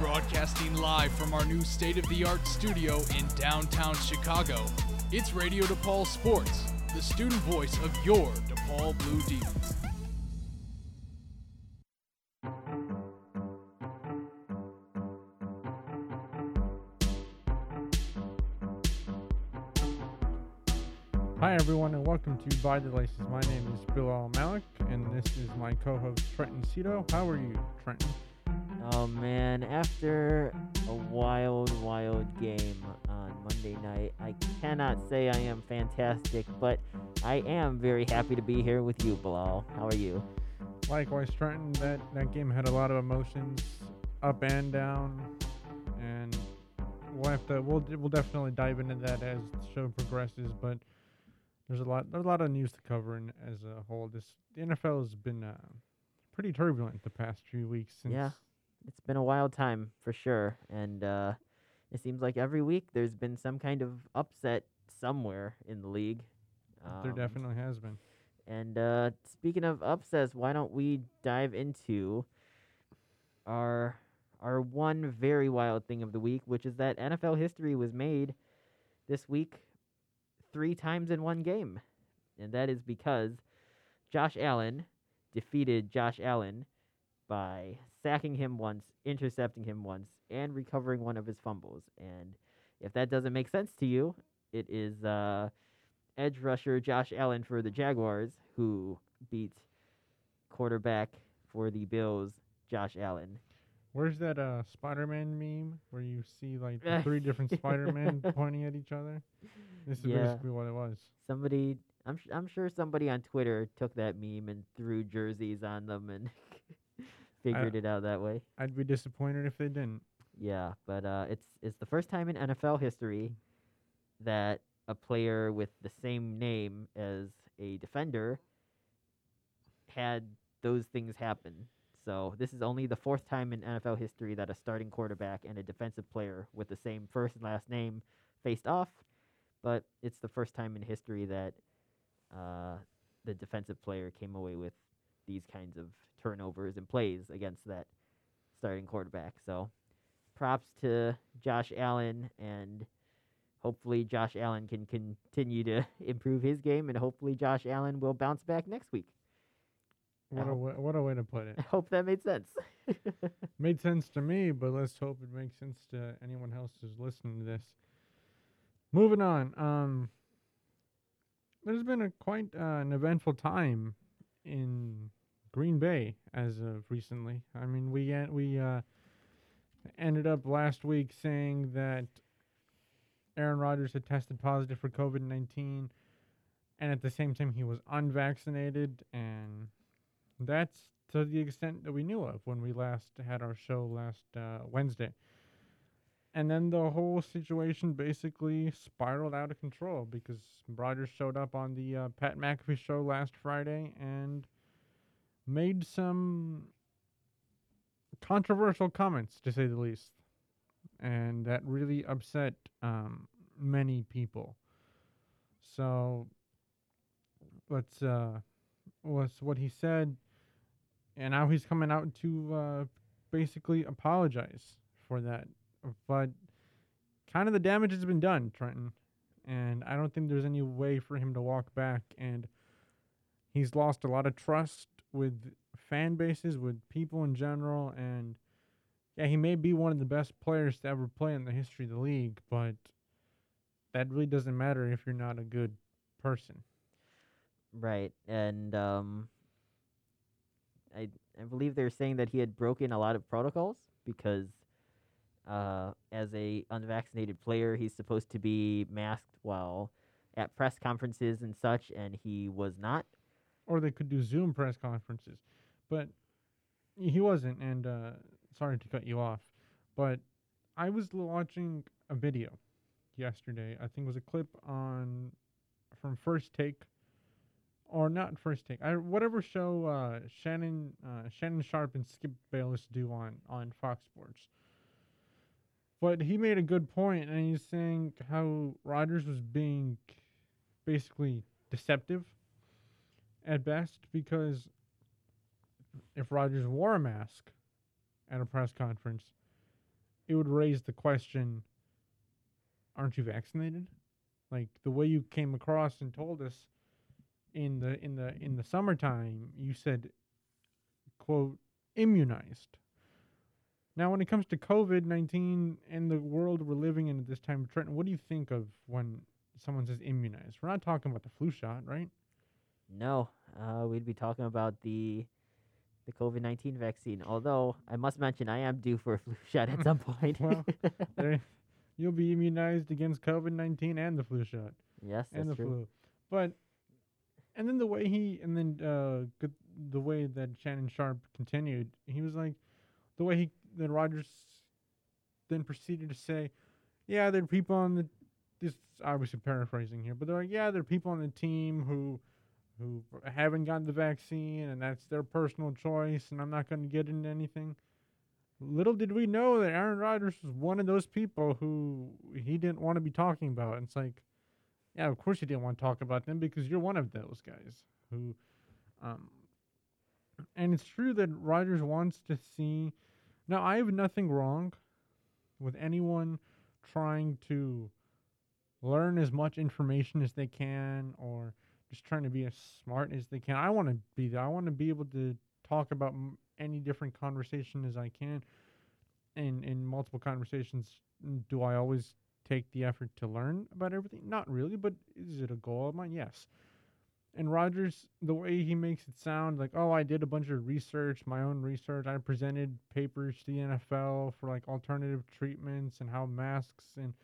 Broadcasting live from our new state of the art studio in downtown Chicago, it's Radio DePaul Sports, the student voice of your DePaul Blue Demons. Welcome to Buy the Laces. My name is Bilal Malik, and this is my co host, Trenton Cito. How are you, Trenton? Oh man, after a wild, wild game on Monday night, I cannot say I am fantastic, but I am very happy to be here with you, Bilal. How are you? Likewise, Trenton, that, that game had a lot of emotions, up and down, and we'll have to we'll we'll definitely dive into that as the show progresses. But there's a lot there's a lot of news to cover in, as a whole. This the NFL has been uh, pretty turbulent the past few weeks. Since Yeah. It's been a wild time for sure, and uh, it seems like every week there's been some kind of upset somewhere in the league. there Um, definitely has been. And uh, speaking of upsets, why don't we dive into our our one very wild thing of the week, which is that NFL history was made this week three times in one game, and that is because Josh Allen defeated Josh Allen by sacking him once, intercepting him once, and recovering one of his fumbles. And if that doesn't make sense to you, it is uh, edge rusher Josh Allen for the Jaguars, who beat quarterback for the Bills, Josh Allen. Where's that uh Spider-Man meme where you see like the three different Spider-Men pointing at each other? This is Yeah. basically what it was. Somebody, I'm sh- I'm sure somebody on Twitter took that meme and threw jerseys on them and figured it out that way. I'd be disappointed if they didn't. Yeah, but uh, it's it's the first time in NFL history that a player with the same name as a defender had those things happen. So this is only the fourth time in NFL history that a starting quarterback and a defensive player with the same first and last name faced off, but it's the first time in history that uh, the defensive player came away with these kinds of turnovers and plays against that starting quarterback. So props to Josh Allen and hopefully Josh Allen can continue to improve his game and hopefully Josh Allen will bounce back next week. What a Ow. wa- what a way to put it. I hope that made sense. Made sense to me, but let's hope it makes sense to anyone else who's listening to this. Moving on. Um, there's been a quite uh, an eventful time in Green Bay as of recently. I mean, we en- we uh, ended up last week saying that Aaron Rodgers had tested positive for COVID nineteen, and at the same time he was unvaccinated, and that's to the extent that we knew of when we last had our show last uh, Wednesday. And then the whole situation basically spiraled out of control because Rodgers showed up on the uh, Pat McAfee show last Friday and made some controversial comments, to say the least. And that really upset um, many people. So uh, was what he said, and now he's coming out to uh, basically apologize for that. But kind of the damage has been done, Trenton, and I don't think there's any way for him to walk back. And he's lost a lot of trust with fan bases, with people in general, and yeah, he may be one of the best players to ever play in the history of the league, but that really doesn't matter if you're not a good person. right. And um I I believe they're saying that he had broken a lot of protocols because uh as a unvaccinated player he's supposed to be masked while at press conferences and such and he was not. or they could do Zoom press conferences. But he wasn't, and uh, sorry to cut you off, but I was watching a video yesterday. I think it was a clip on from First Take, or not First Take. I whatever show uh, Shannon uh, Shannon Sharpe and Skip Bayless do on on Fox Sports. But he made a good point, and he's saying how Rodgers was being basically deceptive at best because if Rodgers wore a mask at a press conference, it would raise the question aren't you vaccinated? Like the way you came across and told us in the in the in the summertime, you said quote immunized. Now when it comes to COVID nineteen and the world we're living in at this time, Trenton, what do you think of when someone says immunized? We're not talking about the flu shot, right? No, uh, we'd be talking about the the COVID nineteen vaccine. Although I must mention, I am due for a flu shot at some point. Well, You'll be immunized against COVID nineteen and the flu shot. yes, that's and the true. flu. But and then the way he and then uh the way that Shannon Sharpe continued, he was like the way he then Rodgers then proceeded to say, yeah, there are people on the this is obviously paraphrasing here, but they're like, yeah, there are people on the team who who haven't gotten the vaccine and that's their personal choice and I'm not going to get into anything. Little did we know that Aaron Rodgers was one of those people who he didn't want to be talking about. And it's like, yeah, of course you didn't want to talk about them because you're one of those guys who, um, and it's true that Rodgers wants to see. Now, I have nothing wrong with anyone trying to learn as much information as they can or just trying to be as smart as they can. I want to be there. I want to be able to talk about m- any different conversation as I can. And in multiple conversations, do I always take the effort to learn about everything? Not really, but is it a goal of mine? Yes. And Rodgers, the way he makes it sound like, oh, I did a bunch of research, my own research. I presented papers to the NFL for like alternative treatments and how masks and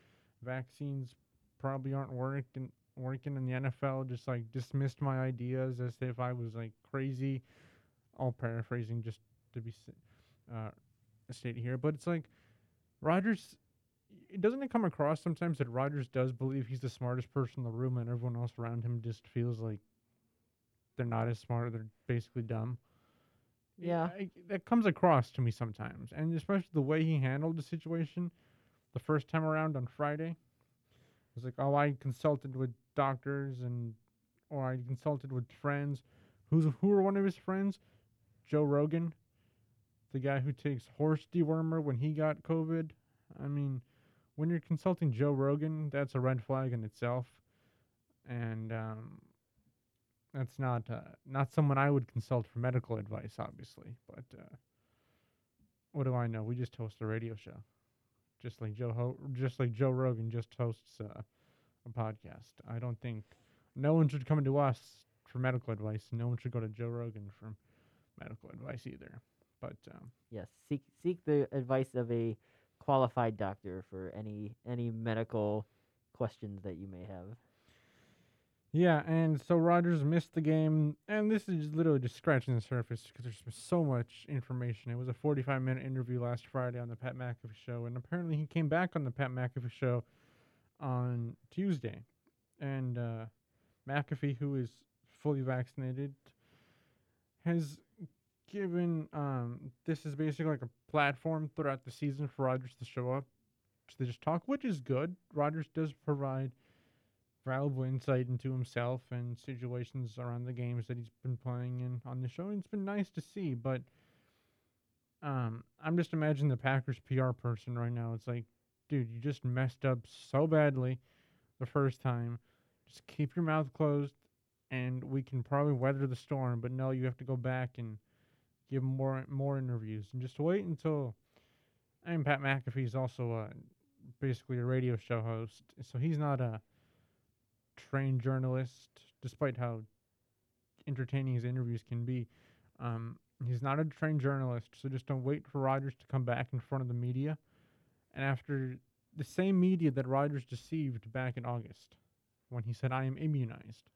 vaccines probably aren't working working in the NFL. Just like dismissed my ideas as if I was like crazy. All paraphrasing, just to be uh, stated here, but it's like Rodgers it doesn't it come across sometimes that Rodgers does believe he's the smartest person in the room and everyone else around him just feels like they're not as smart, they're basically dumb. Yeah. I, that comes across to me sometimes, and especially the way he handled the situation the first time around on Friday. It was like, oh, I consulted with doctors and, or I consulted with friends. Who's who are one of his friends? Joe Rogan, the guy who takes horse dewormer when he got COVID. I mean, when you're consulting Joe Rogan, that's a red flag in itself, and um, that's not uh, not someone I would consult for medical advice, obviously. But uh, what do I know? We just host a radio show, just like Joe Ho- just like Joe Rogan just hosts uh, a podcast. I don't think no one should come to us for medical advice. No one should go to Joe Rogan for medical advice either. But um, Yes, seek seek the advice of a qualified doctor for any any medical questions that you may have. Yeah, and so Rodgers missed the game, and this is literally just scratching the surface because there's so much information. It was a 45 minute interview last Friday on the Pat McAfee show, and apparently he came back on the Pat McAfee show on Tuesday. And uh, McAfee, who is fully vaccinated, has given um, this is basically like a platform throughout the season for Rodgers to show up to just talk, which is good. Rodgers does provide valuable insight into himself and situations around the games that he's been playing in on the show. And it's been nice to see, but um, I'm just imagining the Packers PR person right now. It's like, dude, you just messed up so badly the first time. Just keep your mouth closed, and we can probably weather the storm. But no, you have to go back and give more more interviews, and just wait until. I mean, Pat McAfee's also uh, basically a radio show host, so he's not a trained journalist, despite how entertaining his interviews can be. Um, he's not a trained journalist, so just don't wait for Rodgers to come back in front of the media. And after the same media that Rodgers deceived back in August, when he said, I am immunized,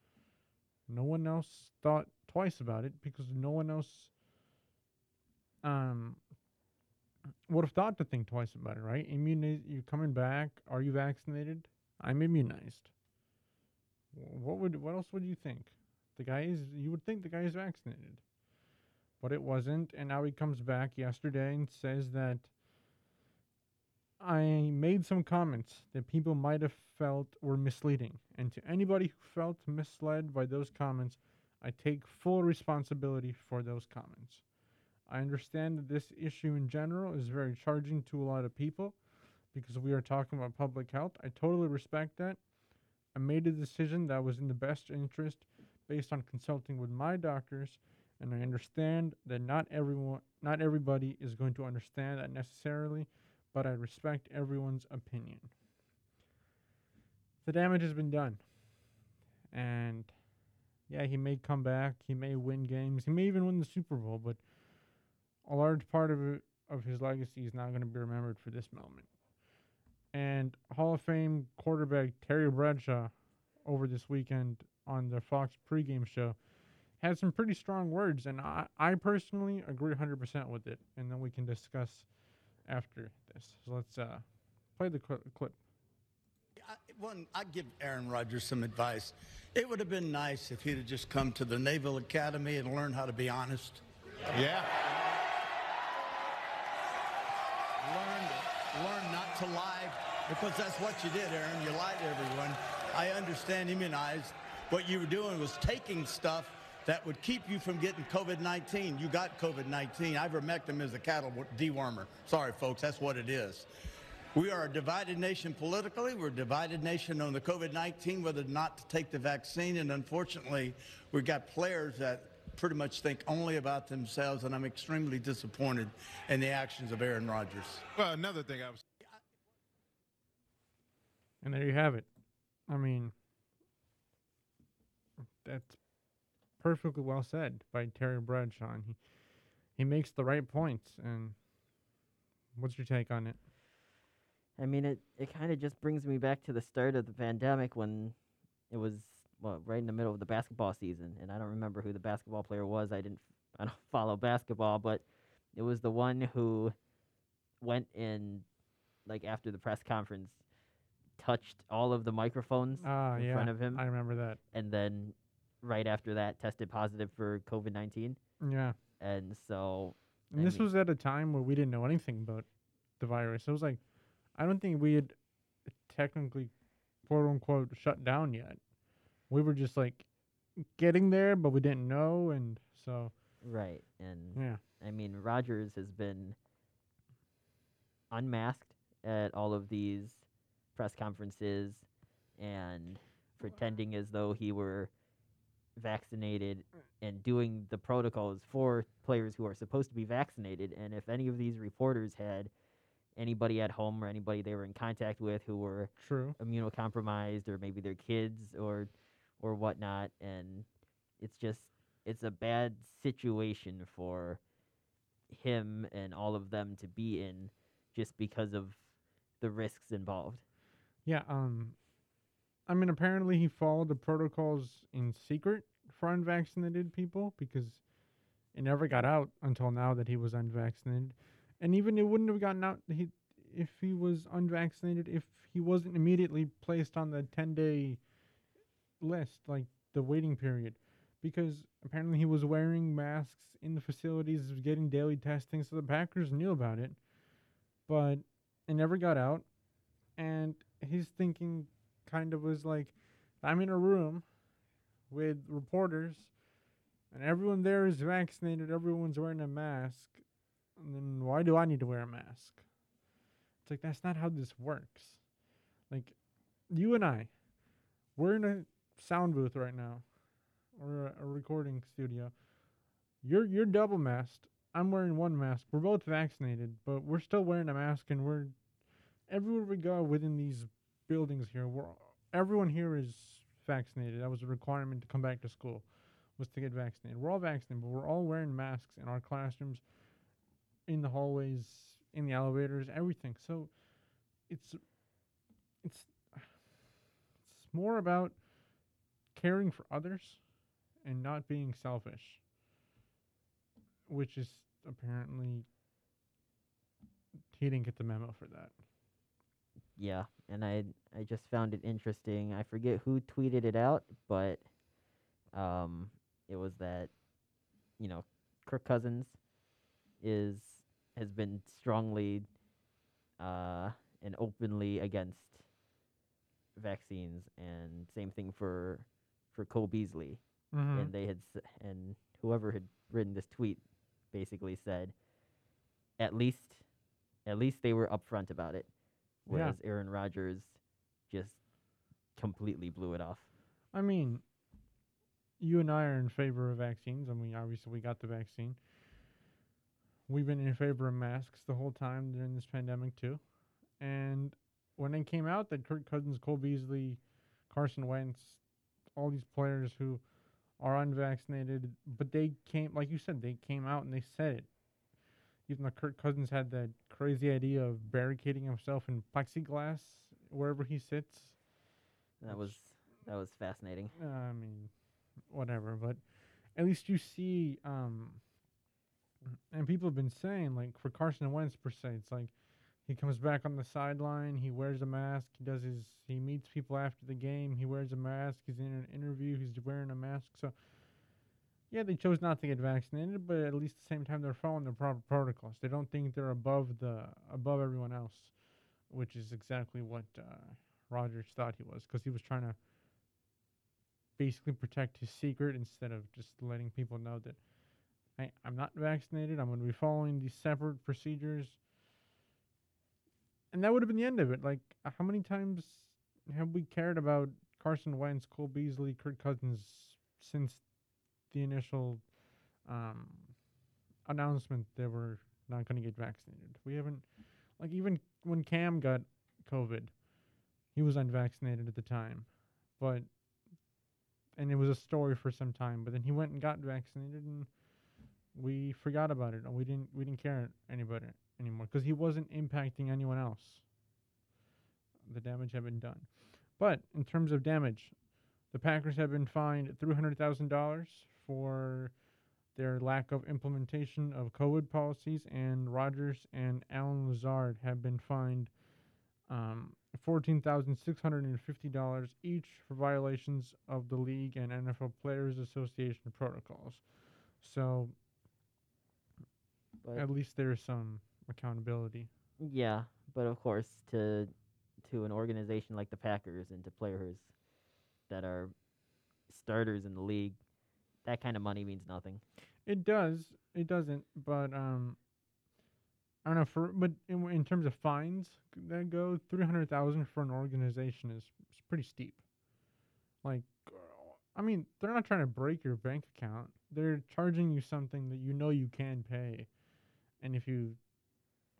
no one else thought twice about it because no one else um, would have thought to think twice about it, right? Immunize, you're coming back. Are you vaccinated? I'm immunized. Wh- What would what else would you think? The guy is you would think the guy is vaccinated. But it wasn't, and now he comes back yesterday and says that I made some comments that people might have felt were misleading. And to anybody who felt misled by those comments, I take full responsibility for those comments. I understand that this issue in general is very charging to a lot of people because we are talking about public health. I totally respect that. I made a decision that was in the best interest based on consulting with my doctors and I understand that not everyone not everybody is going to understand that necessarily, but I respect everyone's opinion. The damage has been done. And yeah, he may come back, he may win games, he may even win the Super Bowl, but a large part of it, of his legacy is not going to be remembered for this moment. And Hall of Fame quarterback Terry Bradshaw over this weekend on the Fox pregame show had some pretty strong words, and I, I personally agree 100% with it. And then we can discuss after this. So let's uh, play the cl- clip. I, one, I'd give Aaron Rodgers some advice. It would have been nice if he'd have just come to the Naval Academy and learned how to be honest. Yeah. Learn, not to lie, because that's what you did, Aaron. You lied to everyone. I understand immunized. What you were doing was taking stuff that would keep you from getting COVID-19. You got COVID-19. Ivermectin is a cattle dewormer. Sorry, folks, that's what it is. We are a divided nation politically. We're a divided nation on the COVID-19, whether or not to take the vaccine. And unfortunately, we've got players that pretty much think only about themselves. And I'm extremely disappointed in the actions of Aaron Rodgers. Well, another thing I was. And there you have it. I mean, that's perfectly well said by Terry Bradshaw. And he he makes the right points. And what's your take on it? I mean, it, it kind of just brings me back to the start of the pandemic when it was well, right in the middle of the basketball season, and I don't remember who the basketball player was. I didn't, I don't follow basketball, but it was the one who went in, like after the press conference, touched all of the microphones Ah, in yeah. front of him, I remember that. and then right after that tested positive for COVID nineteen, Yeah. and so And I this mean- was at a time where we didn't know anything about the virus. It was like, I don't think we had technically, quote unquote, shut down yet. We were just like getting there, but we didn't know. And so, right, and yeah. I mean, Rodgers has been unmasked at all of these press conferences and pretending as though he were vaccinated and doing the protocols for players who are supposed to be vaccinated. And if any of these reporters had anybody at home or anybody they were in contact with who were True. immunocompromised or maybe their kids or or whatnot and it's just it's a bad situation for him and all of them to be in just because of the risks involved Yeah. Um, I mean, apparently he followed the protocols in secret for unvaccinated people because it never got out until now that he was unvaccinated, and even it wouldn't have gotten out he if he was unvaccinated if he wasn't immediately placed on the ten day list, like the waiting period, because apparently he was wearing masks in the facilities, getting daily testing, so the Packers knew about it, but it never got out and his thinking kind of was like i'm in a room with reporters and everyone there is vaccinated everyone's wearing a mask and then why do i need to wear a mask? It's like that's not how this works. Like you and i we're in a sound booth right now or a, a recording studio you're you're double masked i'm wearing one mask we're both vaccinated but we're still wearing a mask and we're everywhere we go within these buildings here, we're, everyone here is vaccinated. That was a requirement to come back to school, was to get vaccinated. We're all vaccinated, but we're all wearing masks in our classrooms, in the hallways, in the elevators, everything. So it's it's it's more about caring for others and not being selfish, which is apparently he didn't get the memo for that. yeah and i i just found it interesting i forget who tweeted it out but um it was that you know kirk cousins is has been strongly uh and openly against vaccines and same thing for for Cole Beasley Mm-hmm. and they had s- and whoever had written this tweet basically said, at least, at least they were upfront about it, Yeah. whereas Aaron Rodgers just completely blew it off. I mean, you and I are in favor of vaccines. I mean, obviously, we got the vaccine. We've been in favor of masks the whole time during this pandemic, too. And when it came out that Kirk Cousins, Cole Beasley, Carson Wentz, all these players who are unvaccinated, but they came, like you said, they came out and they said it. Even though Kirk Cousins had that crazy idea of barricading himself in plexiglass wherever he sits. That was that was fascinating. I mean, whatever, but at least you see, um, and people have been saying, like, for Carson Wentz per se, it's like he comes back on the sideline, he wears a mask, he does his, he meets people after the game, he wears a mask, he's in an interview, he's wearing a mask. So, yeah, they chose not to get vaccinated, but at least at the same time, they're following the proper protocols. They don't think they're above the above everyone else, which is exactly what uh, Rodgers thought he was, because he was trying to basically protect his secret instead of just letting people know that I, I'm not vaccinated. I'm going to be following these separate procedures. And that would have been the end of it. Like, uh, how many times have we cared about Carson Wentz, Cole Beasley, Kirk Cousins since the initial um, announcement they were not going to get vaccinated? We haven't, like, even when Cam got COVID, he was unvaccinated at the time. But and it was a story for some time. But then he went and got vaccinated, and we forgot about it. And we didn't we didn't care anybody anymore because he wasn't impacting anyone else. The damage had been done. But in terms of damage, the Packers have been fined three hundred thousand dollars for their lack of implementation of COVID policies, and Rodgers and Allen Lazard have been fined um, $14,650 each for violations of the league and NFL Players Association protocols. So But at least there's some accountability. yeah, but of course, to to an organization like the Packers and to players that are starters in the league, that kind of money means nothing. It does. It doesn't. But um, I don't know. For but in, in terms of fines that go, three hundred thousand for an organization is, is pretty steep. Like, I mean, they're not trying to break your bank account. They're charging you something that you know you can pay, and if you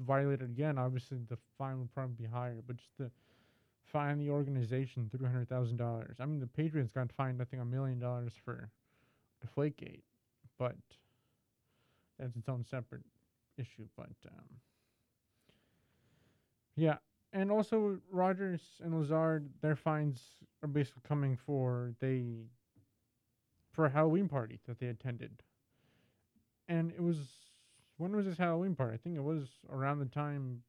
violate it again, obviously the fine would probably be higher. But just to fine the organization three hundred thousand dollars. I mean, the Patriots got fined I think a million dollars for Deflategate, but that's its own separate issue. But um, yeah, and also Rodgers and Lazard, their fines are basically coming for they for a Halloween party that they attended, and it was when was this Halloween party? I think it was around the time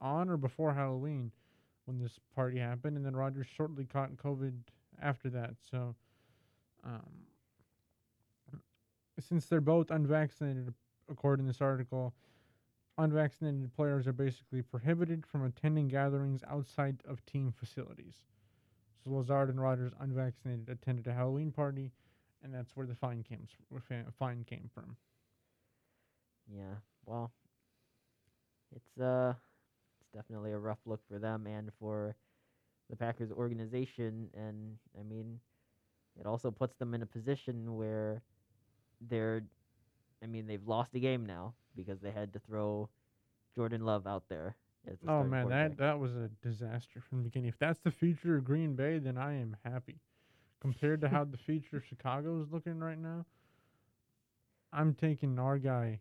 on or before Halloween when this party happened, and then Rodgers shortly caught COVID after that. So, um, since they're both unvaccinated, according to this article, unvaccinated players are basically prohibited from attending gatherings outside of team facilities. So Lazard and Rodgers, unvaccinated, attended a Halloween party, and that's where the fine came fine came from. Yeah, well, it's uh, it's definitely a rough look for them and for the Packers organization, and I mean, it also puts them in a position where they're, I mean, they've lost a game now because they had to throw Jordan Love out there. Oh man, that that was a disaster from the beginning. If that's the future of Green Bay, then I am happy. Compared to how the future of Chicago is looking right now, I'm taking our guy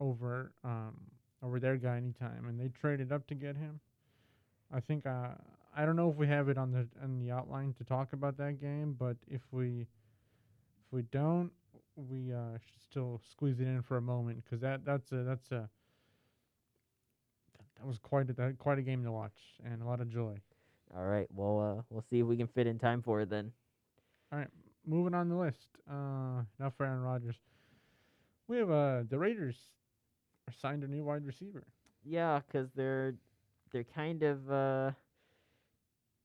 over um over their guy anytime, and they traded up to get him. I think uh, I don't know if we have it on the on the outline to talk about that game, but if we if we don't, we uh, should still squeeze it in for a moment because that that's a that's a that was quite a that, quite a game to watch and a lot of joy. All right, well, uh, we'll see if we can fit in time for it then. All right, moving on the list, uh, now for Aaron Rodgers, we have uh the Raiders signed a new wide receiver. Yeah, 'cause they're they're kind of uh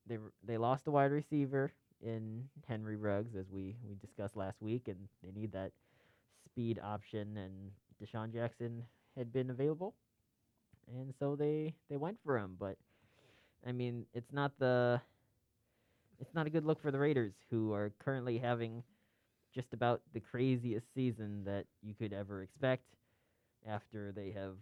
they they lost a wide receiver in Henry Ruggs as we we discussed last week, and they need that speed option. And DeSean Jackson had been available, and so they they went for him. But I mean, it's not the it's not a good look for the Raiders, who are currently having just about the craziest season that you could ever expect. After they have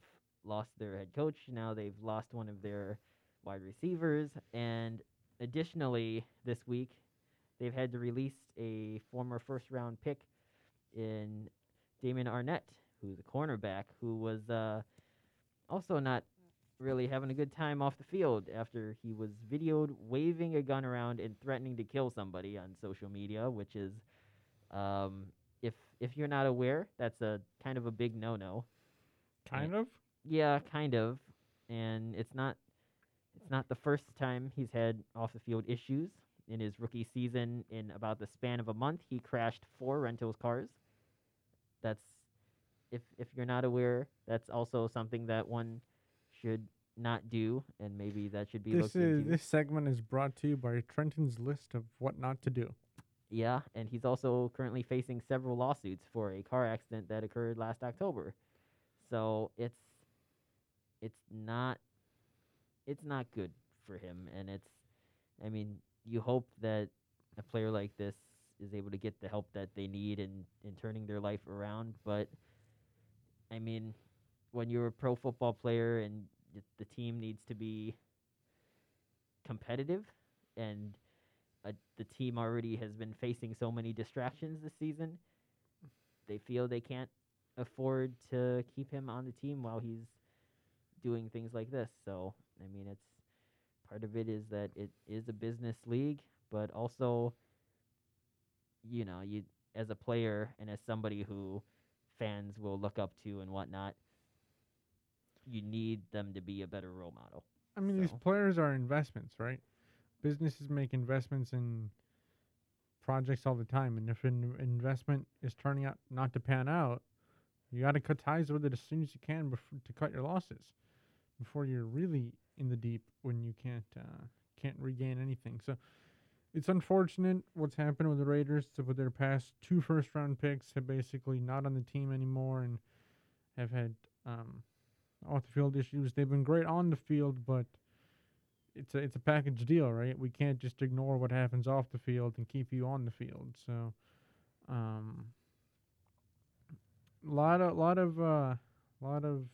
lost their head coach, now they've lost one of their wide receivers, and additionally, this week they've had to release a former first round pick in Damon Arnette, who's a cornerback, who was uh, also not really having a good time off the field after he was videoed waving a gun around and threatening to kill somebody on social media, which is, um, if if you're not aware, that's a kind of a big no-no. Kind of. Yeah, kind of, and it's not it's not the first time he's had off the field issues. In his rookie season, in about the span of a month, he crashed four rentals cars. That's if if you're not aware, that's also something that one should not do, and maybe that should be This looked is into. this segment is brought to you by Trenton's list of what not to do. Yeah, and he's also currently facing several lawsuits for a car accident that occurred last October. So it's it's not it's not good for him and it's I mean, you hope that a player like this is able to get the help that they need in in turning their life around, but I mean, when you're a pro football player and the team needs to be competitive and uh, the team already has been facing so many distractions this season. They feel they can't afford to keep him on the team while he's doing things like this. So, I mean, it's part of it is that it is a business league, but also, you know, you as a player and as somebody who fans will look up to and whatnot, you need them to be a better role model. I mean, these players are investments, right? Businesses make investments in projects all the time, and if an investment is turning out not to pan out, you got to cut ties with it as soon as you can before, to cut your losses before you're really in the deep when you can't uh, can't regain anything. So it's unfortunate what's happened with the Raiders with their past two first round picks have basically not on the team anymore and have had um, off the field issues. They've been great on the field, but it's a it's a package deal, right? We can't just ignore what happens off the field and keep you on the field. So, um, lot of lot of uh, lot of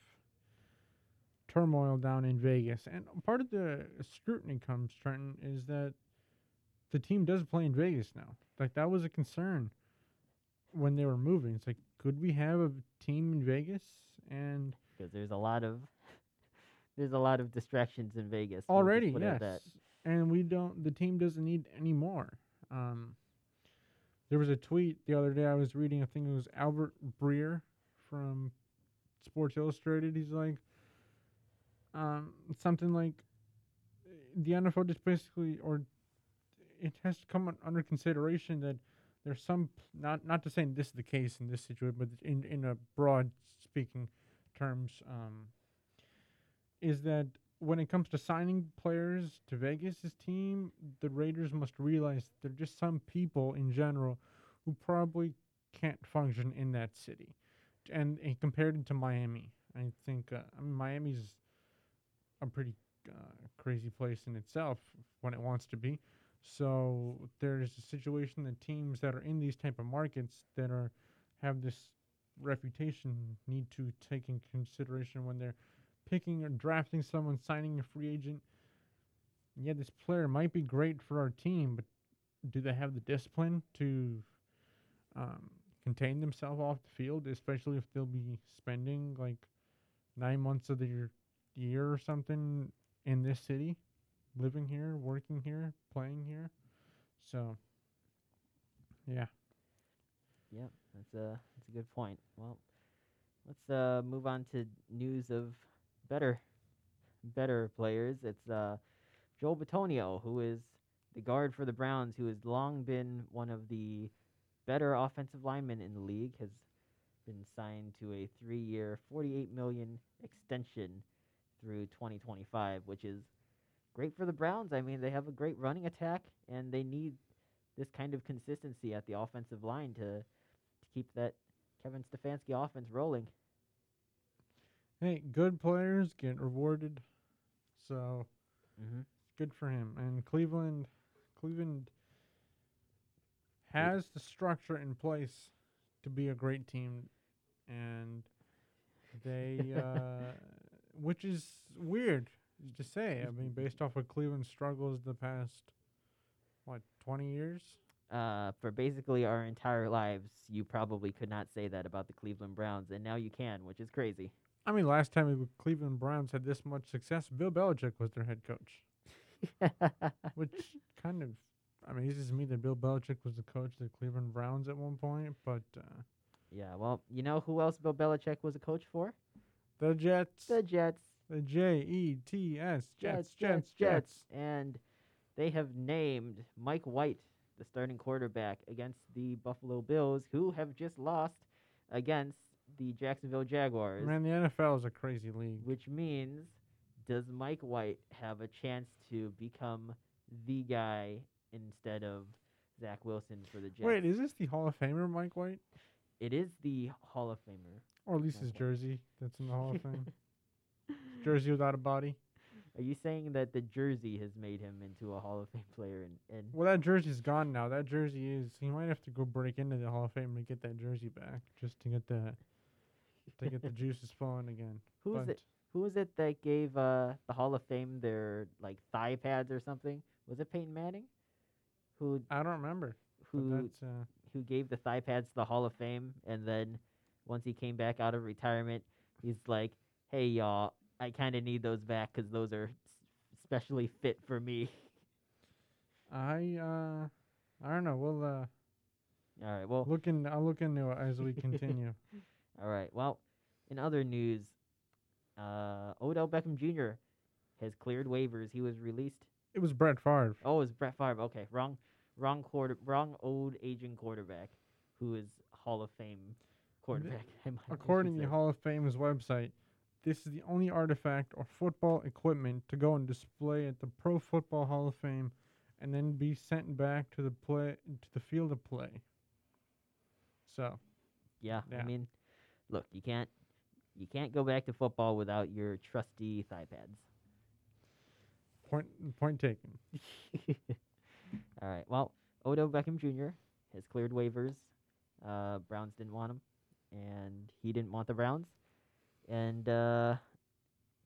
turmoil down in Vegas, and part of the scrutiny comes Trenton is that the team does play in Vegas now. Like that was a concern when they were moving. It's like, could we have a team in Vegas? And because there's a lot of there's a lot of distractions in Vegas. already, put it at yes. that. And we don't. The team doesn't need any more. Um, there was a tweet the other day I was reading. I think it was Albert Breer from Sports Illustrated. He's like, um, something like, the NFL just basically, or it has to come under consideration that there's some not not to say this is the case in this situation, but in in a broad speaking terms, um, is that when it comes to signing players to Vegas' team, the Raiders must realize they're just some people in general who probably can't function in that city. And, and compared it to Miami, I think uh, I mean, Miami's a pretty uh, crazy place in itself when it wants to be. So there's a situation that teams that are in these type of markets that are have this reputation need to take in consideration when they're picking or drafting someone, signing a free agent. Yeah, this player might be great for our team, but do they have the discipline to um, contain themselves off the field, especially if they'll be spending like nine months of their year or something in this city, living here, working here, playing here? So, yeah. Yep, that's a that's a good point. Well, let's uh move on to news of better better players. It's uh Joel Bitonio, who is the guard for the Browns, who has long been one of the better offensive linemen in the league, has been signed to a three-year, forty-eight million extension through 2025, which is great for the Browns. I mean, they have a great running attack, and they need this kind of consistency at the offensive line to to keep that Kevin Stefanski offense rolling. Hey, good players get rewarded, so Mm-hmm. good for him. And Cleveland, Cleveland has the structure in place to be a great team, and they, uh, which is weird to say. I mean, based off of Cleveland's struggles the past, what, twenty years? Uh, for basically our entire lives, you probably could not say that about the Cleveland Browns, and now you can, which is crazy. I mean, last time the Cleveland Browns had this much success, Bill Belichick was their head coach, which kind of. amazes me that Bill Belichick was the coach of the Cleveland Browns at one point, but uh, yeah, well, you know who else Bill Belichick was a coach for? the Jets, The Jets. the J E T S, Jets, Jets, Jets. Jets. And they have named Mike White the starting quarterback against the Buffalo Bills, who have just lost against the Jacksonville Jaguars. Man, the NFL is a crazy league. Which means, does Mike White have a chance to become the guy instead of Zach Wilson for the Jets? Wait, is this the Hall of Famer, Mike White, it is the Hall of Famer. or at least his White. jersey that's in the Hall of Fame? jersey without a body. Are you saying that the jersey has made him into a Hall of Fame player? And, and Well, that jersey's gone now. That jersey is. He might have to go break into the Hall of Fame to get that jersey back, just to get the to get the juices flowing again. who is But it? Who was it that gave uh, the Hall of Fame their like thigh pads or something? Was it Peyton Manning? Who I don't remember. Who uh, who gave the thigh pads to the Hall of Fame, and then once he came back out of retirement, he's like, "Hey y'all, I kind of need those back because those are specially fit for me." I uh, I don't know. We'll uh, All right, well, look in. I'll look into it as we continue. all right, well, in other news, uh, Odell Beckham Jr. has cleared waivers. He was released. it was Brett Favre. Oh, it was Brett Favre. Okay, wrong, wrong quarter, wrong old aging quarterback, who is Hall of Fame quarterback. I might- I should According to the Hall of Fame's website, this is the only artifact or football equipment to go and display at the Pro Football Hall of Fame, and then be sent back to the play to the field of play. So Yeah, I mean, look, you can't you can't go back to football without your trusty thigh pads. point point taken. All right. Well, Odell Beckham Jr. has cleared waivers. Uh, Browns didn't want him, and he didn't want the Browns. And uh,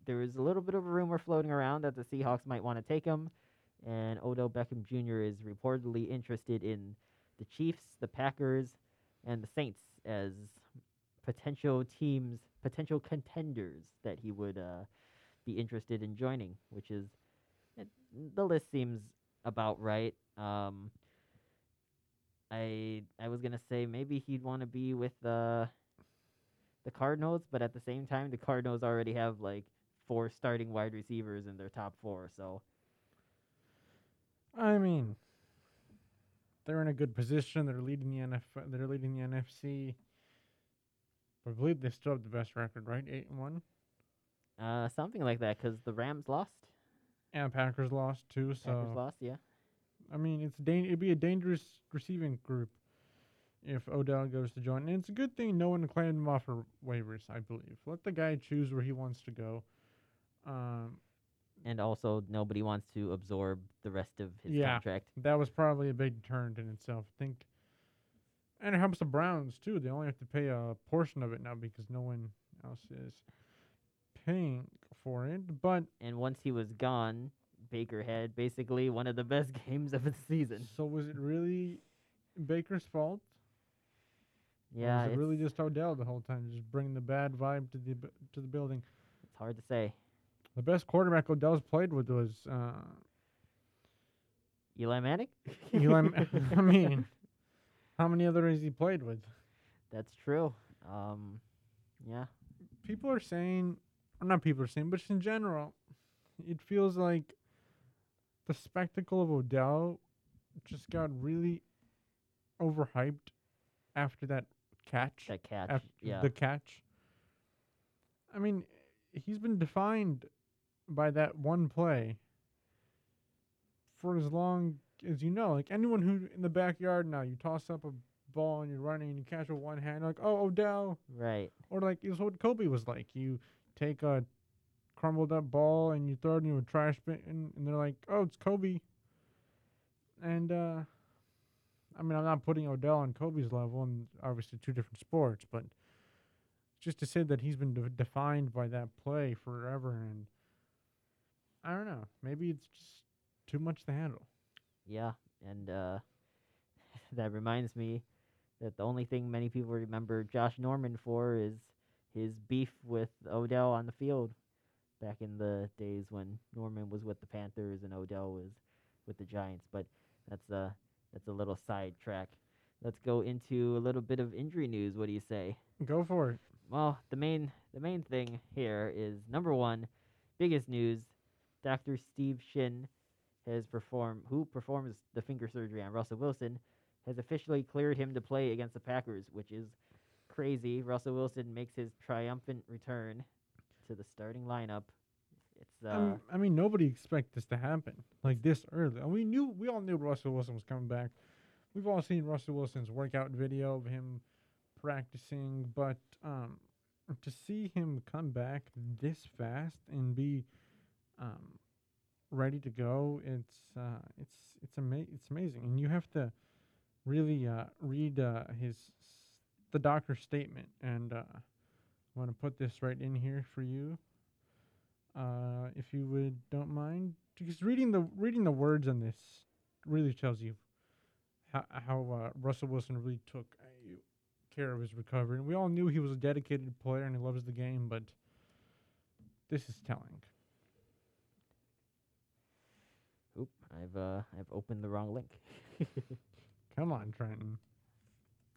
there was a little bit of a rumor floating around that the Seahawks might want to take him. And Odell Beckham Jr. is reportedly interested in the Chiefs, the Packers, and the Saints as potential teams, potential contenders that he would uh, be interested in joining, which is it, the list seems about right. Um, I I was gonna say maybe he'd want to be with the the Cardinals, but at the same time, the Cardinals already have like four starting wide receivers in their top four. So I mean, they're in a good position. They're leading the NF. They're leading the NFC. I believe they still have the best record, right? Eight and one. uh, something like that, because the Rams lost, And Packers lost too. So Packers lost, yeah. I mean, it's dan- it'd be a dangerous receiving group if Odell goes to join. And it's a good thing no one claimed him off for waivers. I believe. Let the guy choose where he wants to go. Um, And also, nobody wants to absorb the rest of his Yeah. contract. that was probably a big turn in itself. I think, and it helps the Browns too. They only have to pay a portion of it now because no one else is paying for it. But And once he was gone, Baker had basically one of the best games of the season. so was it really Baker's fault? Yeah, was it it's, really just Odell the whole time, just bringing the bad vibe to the to the building? it's hard to say. The best quarterback Odell's played with was uh, Eli Manning. Eli. I mean, how many other has he played with? That's true. Um, yeah. People are saying, or not people are saying, but just in general, it feels like the spectacle of Odell just got really overhyped after that catch. That catch. yeah. the catch. I mean, he's been defined by that one play for as long as you know. Like anyone who in the backyard now, you toss up a ball and you're running and you catch with one hand, like oh Odell, Right. or like it's what Kobe was like. You take a crumbled up ball and you throw it into a trash bin, and, and they're like, oh, it's Kobe. And uh, I mean, I'm not putting Odell on Kobe's level, and obviously two different sports, but just to say that he's been de- defined by that play forever, and I don't know, maybe it's just too much to handle. Yeah, and uh, that reminds me that the only thing many people remember Josh Norman for is his beef with Odell on the field back in the days when Norman was with the Panthers and Odell was with the Giants. But that's a that's a little sidetrack. Let's go into a little bit of injury news. What do you say? Go for it. Well, the main the main thing here is number one, biggest news. Dr. Steve Shin has performed who performs the finger surgery on Russell Wilson has officially cleared him to play against the Packers, which is crazy. Russell Wilson makes his triumphant return to the starting lineup. It's uh Um, I mean, nobody expected this to happen like this early. We knew, we all knew Russell Wilson was coming back. We've all seen Russell Wilson's workout video of him practicing, but um, to see him come back this fast and be um, ready to go, it's uh, it's it's ama- it's amazing. And you have to really uh, read uh, his the doctor's statement, and uh, I want to put this right in here for you uh, if you would don't mind, because reading the reading the words on this really tells you how how uh, Russell Wilson really took care of his recovery. And we all knew he was a dedicated player and he loves the game, but this is telling. Oop, I've uh I've opened the wrong link. Come on, Trenton.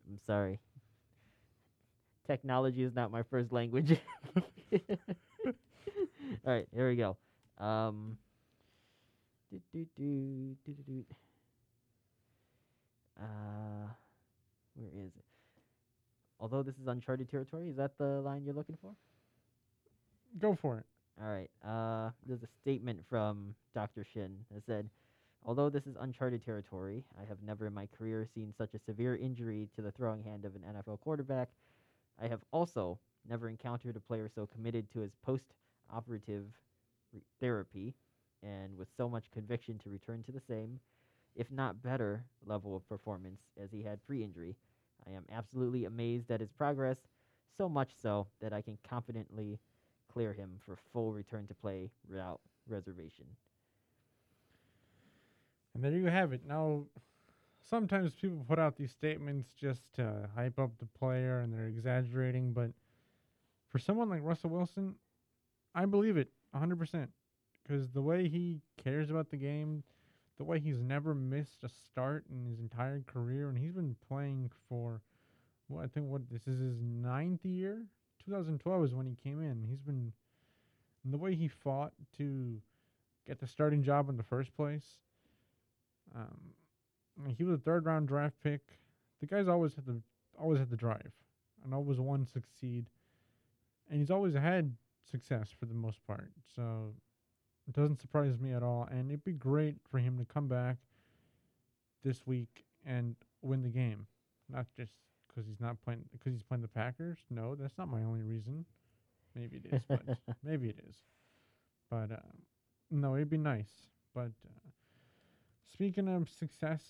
I'm sorry. Technology is not my first language. All right, here we go. Um, do, do, do, do, do, do. Uh, where is it? Although this is uncharted territory, is that the line you're looking for? Go for it. All right. Uh, there's a statement from Dr. Shin that said, Although this is uncharted territory, I have never in my career seen such a severe injury to the throwing hand of an NFL quarterback. I have also never encountered a player so committed to his post operative re- therapy and with so much conviction to return to the same, if not better, level of performance as he had pre injury. I am absolutely amazed at his progress, so much so that I can confidently clear him for full return to play without reservation. And there you have it. Now, sometimes people put out these statements just to hype up the player and they're exaggerating, but for someone like Russell Wilson, I believe it 100%. Because the way he cares about the game, the way he's never missed a start in his entire career, and he's been playing for, what I think, what this is his ninth year? 2012 is when he came in. He's been, the way he fought to get the starting job in the first place. Um, he was a third round draft pick. The guy's always had the always had the drive, and always won succeed, and he's always had success for the most part. So it doesn't surprise me at all, and it'd be great for him to come back this week and win the game, not just because he's not playing because he's playing the Packers. No, that's not my only reason. Maybe it is, but maybe it is. But uh, no, it'd be nice. But uh, speaking of success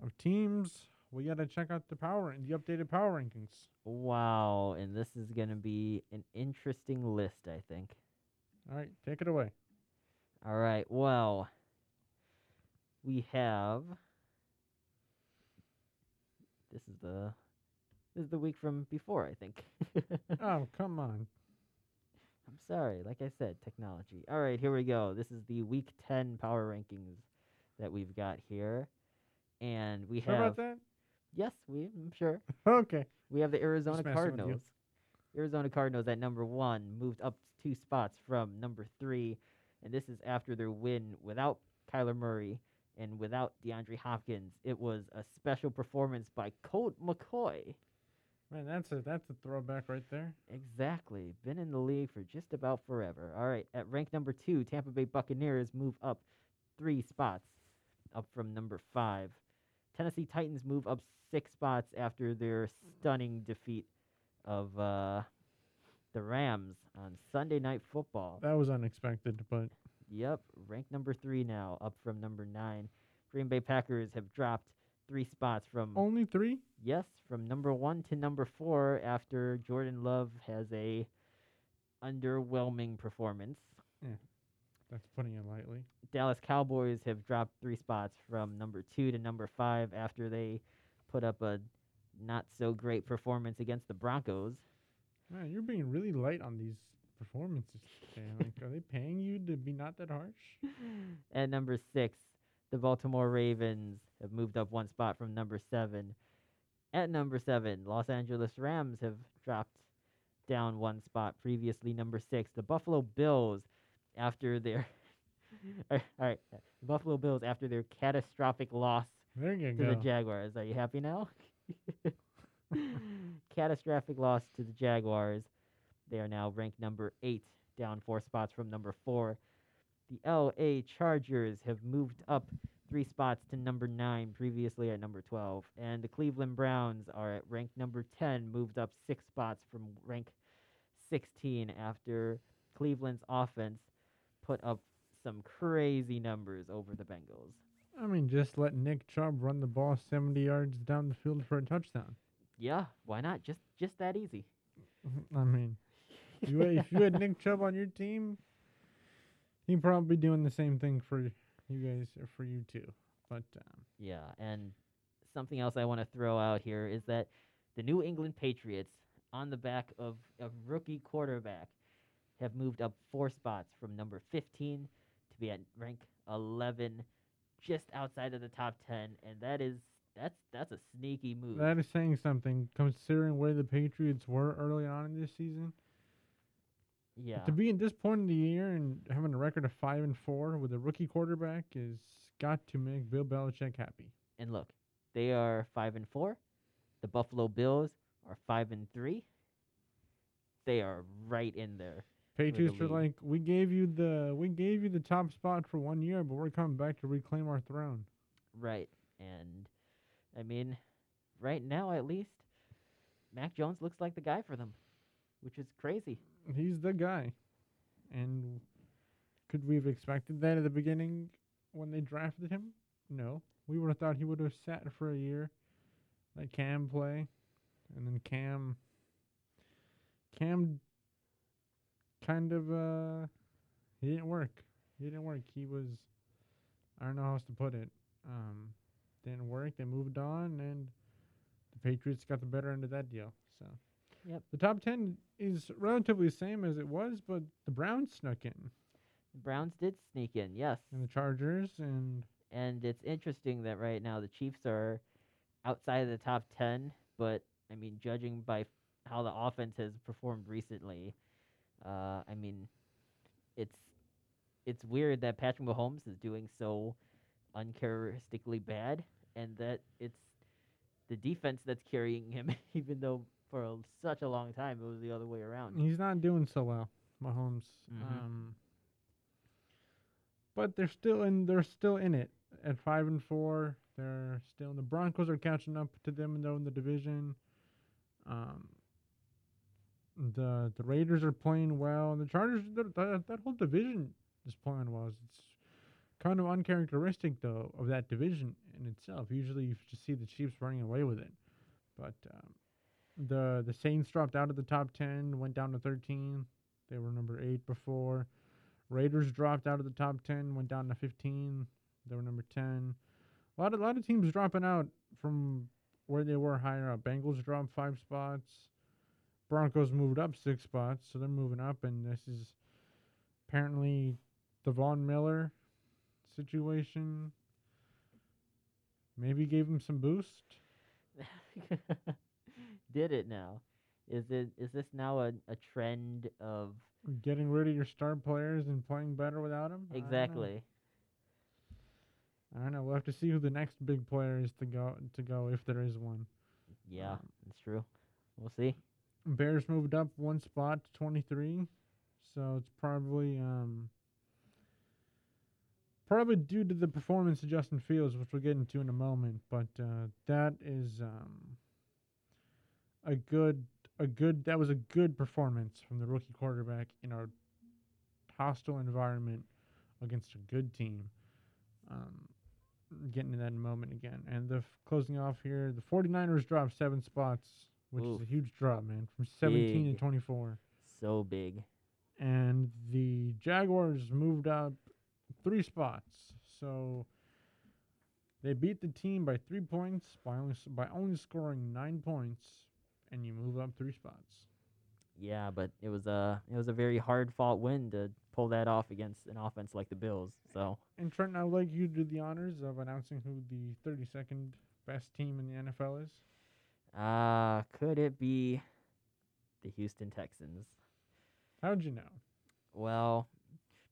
of teams, we got to check out the power and the updated power rankings. Wow, and this is going to be an interesting list, I think. All right, take it away. All right, well, we have. This is the. This is the week from before, I think. oh, come on. I'm sorry. Like I said, technology. All right, here we go. This is the week 10 power rankings that we've got here. And we Sure have. about that? Yes, we, I'm sure. Okay. We have the Arizona messing with you. Cardinals. Arizona Cardinals at number one moved up two spots from number three, and this is after their win without Kyler Murray and without DeAndre Hopkins. It was a special performance by Colt McCoy. Man, that's a that's a throwback right there. Exactly. Been in the league for just about forever. All right. At rank number two, Tampa Bay Buccaneers move up three spots, up from number five. Tennessee Titans move up six spots after their stunning defeat of uh, the Rams on Sunday Night Football. That was unexpected, but Yep, ranked number three now, up from number nine. Green Bay Packers have dropped three spots from only three. yes, from number one to number four after Jordan Love has a underwhelming performance. That's putting it lightly. Dallas Cowboys have dropped three spots from number two to number five after they put up a not so great performance against the Broncos. Man, you're being really light on these performances. today. like, are they paying you to be not that harsh? At number six, the Baltimore Ravens have moved up one spot from number seven. At number seven, Los Angeles Rams have dropped down one spot. Previously, number six, the Buffalo Bills, after their all right, the Buffalo Bills after their catastrophic loss to go. the Jaguars. Are you happy now? Catastrophic loss to the Jaguars. They are now ranked number eight, down four spots from number four. The LA Chargers have moved up three spots to number nine, previously at number 12. And the Cleveland Browns are at rank number 10, moved up six spots from rank 16 after Cleveland's offense put up some crazy numbers over the Bengals. I mean, just let Nick Chubb run the ball 70 yards down the field for a touchdown. Yeah, why not? Just just that easy. I mean, you, if you had Nick Chubb on your team, he'd probably be doing the same thing for you guys or for you too. But um, Yeah, and something else I want to throw out here is that the New England Patriots, on the back of a rookie quarterback, have moved up four spots from number 15 to be at rank 11, just outside of the top 10, and that is that's that's a sneaky move. that is saying something considering where the Patriots were early on in this season. Yeah, To be at this point in the year and having a record of five and four with a rookie quarterback is got to make Bill Belichick happy. and look, they are five and four. The Buffalo Bills are five and three. They are right in there. Patriots are lead. like, we gave you the we gave you the top spot for one year, but we're coming back to reclaim our throne. Right. And I mean, right now at least, Mac Jones looks like the guy for them, which is crazy. He's the guy. And could we have expected that at the beginning when they drafted him? No. We would have thought he would have sat for a year, let Cam play, and then Cam Cam kind of uh he didn't work. He didn't work. He was I don't know how else to put it. Um didn't work. They moved on and the Patriots got the better end of that deal. So Yep. the top ten is relatively the same as it was, but the Browns snuck in, The Browns did sneak in, yes. and the Chargers, and And it's interesting that right now the Chiefs are outside of the top 10, but I mean, judging by f- how the offense has performed recently, uh, I mean, it's it's weird that Patrick Mahomes is doing so uncharacteristically bad, and that it's the defense that's carrying him, even though for a, such a long time it was the other way around. he's not doing so well, Mahomes. Mhm. Um, but they're still in. They're still in it at five and four. They're still. The Broncos are catching up to them, though in the division. Um, the the Raiders are playing well, and the Chargers. That that, that whole division is playing well. It's kind of uncharacteristic though of that division in itself. Usually, you just see the Chiefs running away with it, but um, the the Saints dropped out of the top ten, went down to thirteen. They were number eight before. Raiders dropped out of the top ten, went down to fifteen. They were number ten. A lot of lot of teams dropping out from where they were higher up. Bengals dropped five spots. Broncos moved up six spots, so they're moving up, and this is apparently the Von Miller situation. Maybe gave him some boost. Did it now? Is it is this now a, a trend of Getting rid of your star players and playing better without them. exactly? I don't know. We'll have to see who the next big player is to go to go if there is one. Yeah, Um, that's true. We'll see. Bears moved up one spot to 23, so it's probably um probably due to the performance of Justin Fields, which we'll get into in a moment. But uh, that is um, a good, a good. That was a good performance from the rookie quarterback in a hostile environment against a good team. Um, getting to that in a moment again. And the f- closing off here, the 49ers dropped seven spots, which Oof. is a huge drop, man, from 17 Big. to 24. So big. And the Jaguars moved up three spots. So they beat the team by three points by only by only scoring nine points, and you move up three spots. Yeah, but it was a it was a very hard fought win to pull that off against an offense like the Bills. So And Trent, I would like you to do the honors of announcing who the 32nd best team in the NFL is. uh could it be the Houston Texans? How'd you know? Well,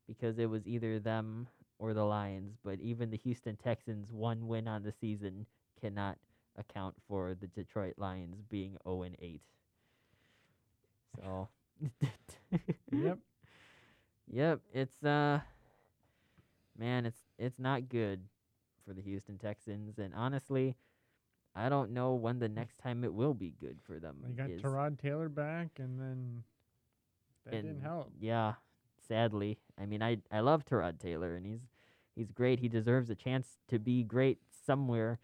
because it was either them or the Lions, but even the Houston Texans one win on the season cannot account for the Detroit Lions being 0 and 8. So Yep. Yep, it's uh man, it's it's not good for the Houston Texans and honestly, I don't know when the next time it will be good for them. They got is. Tyrod Taylor back, and then that didn't help. Yeah, sadly. I mean, I I love Tyrod Taylor and he's he's great. He deserves a chance to be great somewhere,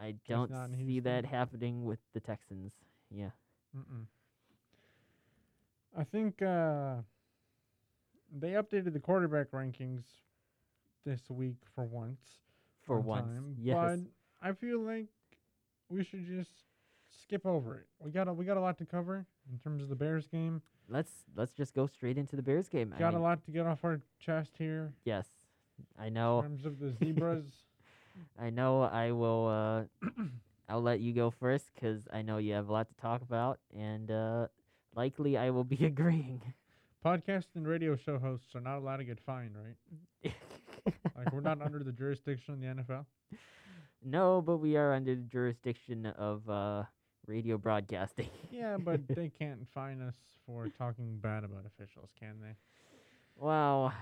I don't see that happening with the Texans. Yeah. Mm-mm. I think uh, they updated the quarterback rankings this week for once. For once. time, yes. But I feel like we should just skip over it. We got a, we got a lot to cover in terms of the Bears game. let's let's just go straight into the Bears game. I Got mean, a lot to get off our chest here Yes. I know. in terms of the zebras. I know I will uh I'll let you go first cuz I know you have a lot to talk about and uh likely I will be agreeing. Podcast and radio show hosts are not allowed to get fined, right? Like we're not under the jurisdiction of the NFL. no, but we are under the jurisdiction of uh radio broadcasting. Yeah, but they can't fine us for talking bad about officials, can they? wow.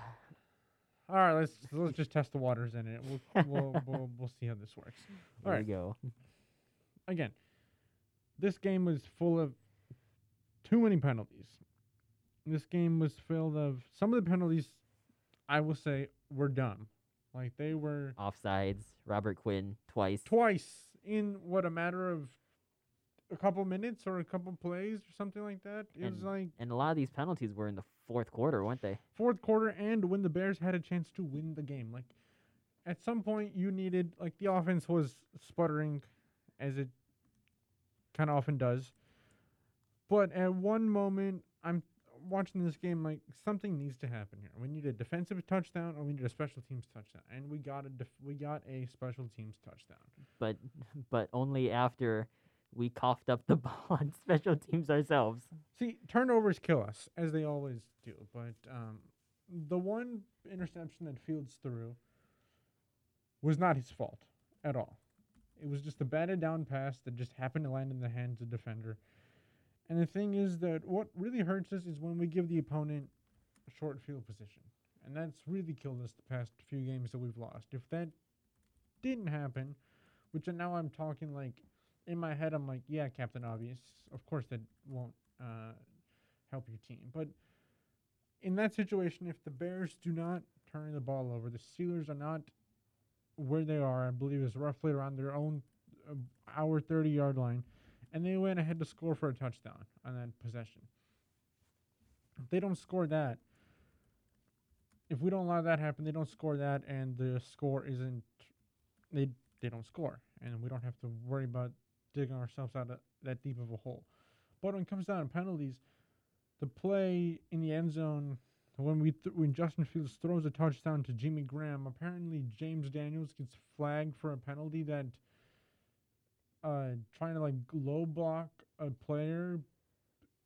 All right, let's let's just test the waters in it. We'll we'll we'll, we'll see how this works. There Alright. we go. Again, this game was full of too many penalties. This game was filled of some of the penalties. I will say were dumb, like they were Offsides, Robert Quinn twice. twice in what a matter of a couple minutes or a couple plays or something like that. It was like And a lot of these penalties were in the fourth quarter, weren't they? fourth quarter and when the Bears had a chance to win the game. Like at some point you needed like the offense was sputtering as it kind of often does. But at one moment I'm watching this game like something needs to happen here. We need a defensive touchdown or we need a special teams touchdown. And we got a def- we got a special teams touchdown. But but only after we coughed up the ball on special teams ourselves. See, turnovers kill us, as they always do. But um, the one interception that Fields threw was not his fault at all. It was just a batted down pass that just happened to land in the hands of the defender. And the thing is that what really hurts us is when we give the opponent short field position. And that's really killed us the past few games that we've lost. If that didn't happen, which now I'm talking like in my head, I'm like, yeah, Captain Obvious. Of course, that won't uh, help your team. But in that situation, if the Bears do not turn the ball over, the Steelers are not where they are. I believe is roughly around their own uh, our 30 yard line, and they went ahead to score for a touchdown on that possession. If they don't score that, if we don't allow that happen, they don't score that, and the score isn't. They they don't score, and we don't have to worry about digging ourselves out of that deep of a hole. But when it comes down to penalties, the play in the end zone when we th- when Justin Fields throws a touchdown to Jimmy Graham, apparently James Daniels gets flagged for a penalty that uh trying to like low block a player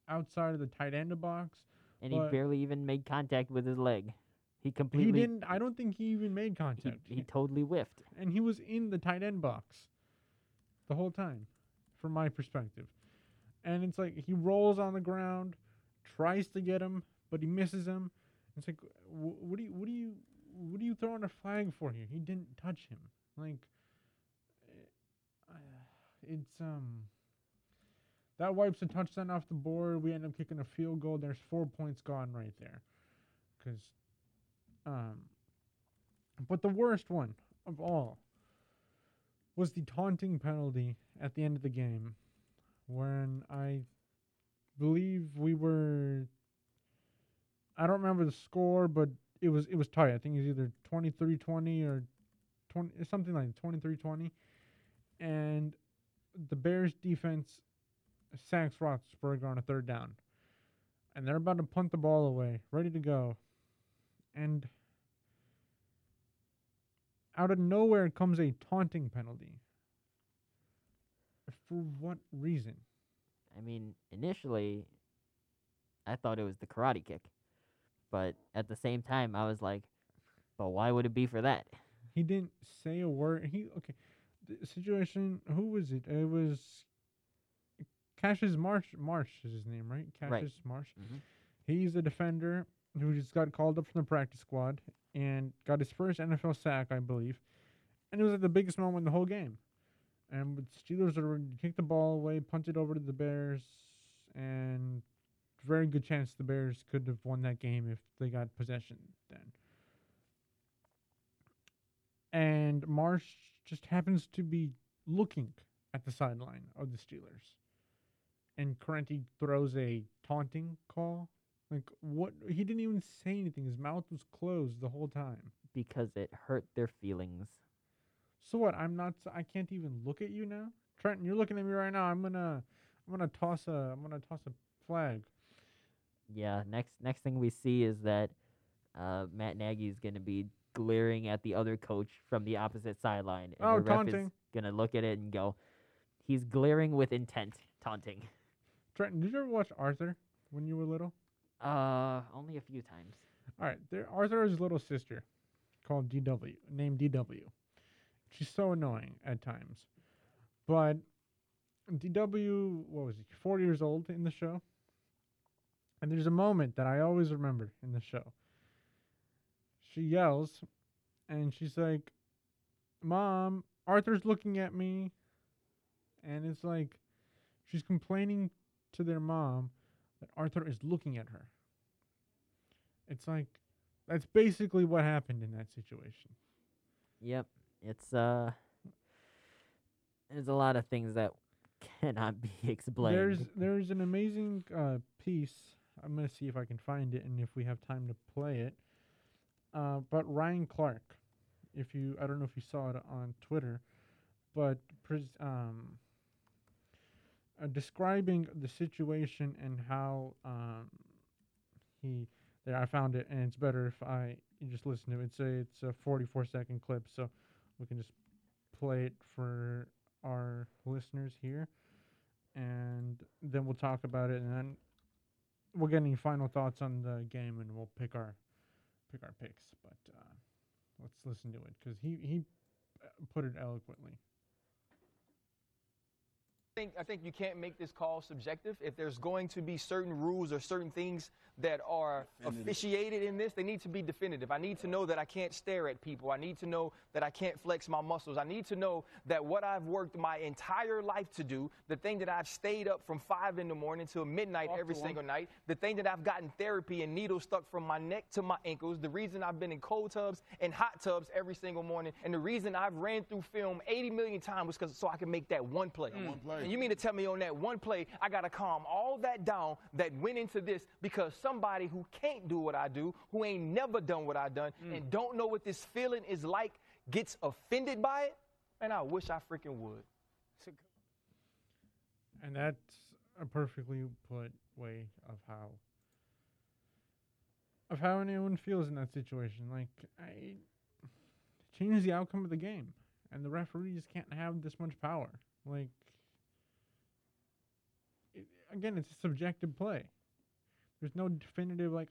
outside of the tight end box. And he barely even made contact with his leg. He completely. He didn't. I don't think he even made he, contact. he totally whiffed. and he was in the tight end box the whole time, from my perspective. And it's like he rolls on the ground, tries to get him, but he misses him. It's like, wh- what do you, what do you, what are you throwing a flag for here? He didn't touch him. Like, uh, it's um. That wipes a touchdown off the board. We end up kicking a field goal. There's four points gone right there. Cause, um. But the worst one of all was the taunting penalty at the end of the game, when I believe we were. I don't remember the score, but it was it was tight. I think it was either 23-20 or 20 something like 23-20. And the Bears defense sacks Roethlisberger on a third down. And they're about to punt the ball away, ready to go. And out of nowhere comes a taunting penalty. For what reason? I mean, initially, I thought it was the karate kick, but at the same time, I was like, "But why would it be for that?" He didn't say a word. He okay. The situation. Who was it? It was Cassius Marsh. Marsh is his name, right? Cassius Right. Marsh. Mhm. He's a defender who just got called up from the practice squad and got his first NFL sack, I believe. And it was at the biggest moment in the whole game. And with Steelers are kick the ball away, punt it over to the Bears, and very good chance the Bears could have won that game if they got possession then. And Marsh just happens to be looking at the sideline of the Steelers. And Corrente throws a taunting call. Like what? He didn't even say anything. His mouth was closed the whole time. because it hurt their feelings. So what? I'm not. I can't even look at you now, Trenton. You're looking at me right now. I'm gonna. I'm gonna toss a. I'm gonna toss a flag. Yeah. Next, next thing we see is that uh, Matt Nagy is going to be glaring at the other coach from the opposite sideline, and Oh, the ref taunting. is going to look at it and go, "He's glaring with intent, taunting." Trenton, did you ever watch Arthur when you were little? Uh, only a few times. All right, there. Arthur's little sister called DW, named DW. She's so annoying at times, but DW, what was he? Forty years old in the show. And there's a moment that I always remember in the show. She yells, and she's like, "Mom, Arthur's looking at me," and it's like she's complaining to their mom that Arthur is looking at her. It's like that's basically what happened in that situation. Yep. It's uh, there's a lot of things that cannot be explained. There's there's an amazing uh, piece. I'm gonna see if I can find it and if we have time to play it. Uh, but Ryan Clark, if you I don't know if you saw it on Twitter, but pres- um, uh, describing the situation and how um, he there I found it and it's better if I you just listen to it. It's a it's a 44 second clip, so we can just play it for our listeners here and then we'll talk about it, and then we'll get any final thoughts on the game, and we'll pick our pick our picks. But uh, let's listen to it because he he uh, put it eloquently. I think, I think you can't make this call subjective. If there's going to be certain rules or certain things that are officiated in this, they need to be definitive. I need to know that I can't stare at people. I need to know that I can't flex my muscles. I need to know that what I've worked my entire life to do, the thing that I've stayed up from five in the morning till midnight every single night, the thing that I've gotten therapy and needles stuck from my neck to my ankles, the reason I've been in cold tubs and hot tubs every single morning, and the reason I've ran through film 80 million times was because so I can make that one play. one play. And you mean to tell me on that one play, I got to calm all that down that went into this because somebody who can't do what I do, who ain't never done what I done, and don't know what this feeling is like, gets offended by it? And I wish I freaking would. And that's a perfectly put way of how of how anyone feels in that situation. Like I changes the outcome of the game, and the referees can't have this much power. Like it, again, it's a subjective play. There's no definitive like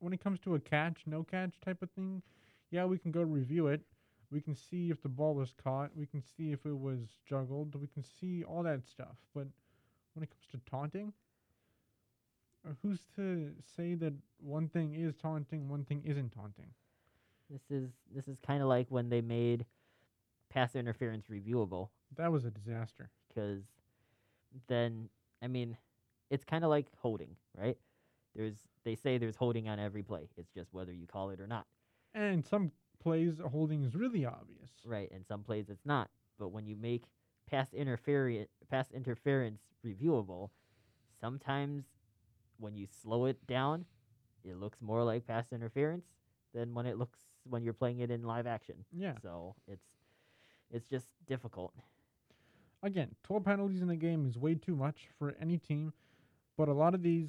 when it comes to a catch, no catch type of thing. Yeah, we can go review it. We can see if the ball was caught. We can see if it was juggled. We can see all that stuff. But when it comes to taunting, uh, who's to say that one thing is taunting, one thing isn't taunting? This is this is kind of like when they made pass interference reviewable That was a disaster. because then I mean, it's kind of like holding, right? There's they say there's holding on every play. It's just whether you call it or not, And some plays holding is really obvious. right? And some plays it's not. But when you make pass interference pass interference reviewable, sometimes when you slow it down, it looks more like pass interference than when it looks when you're playing it in live action. Yeah. So it's it's just difficult. Again, 12 penalties in a game is way too much for any team, but a lot of these,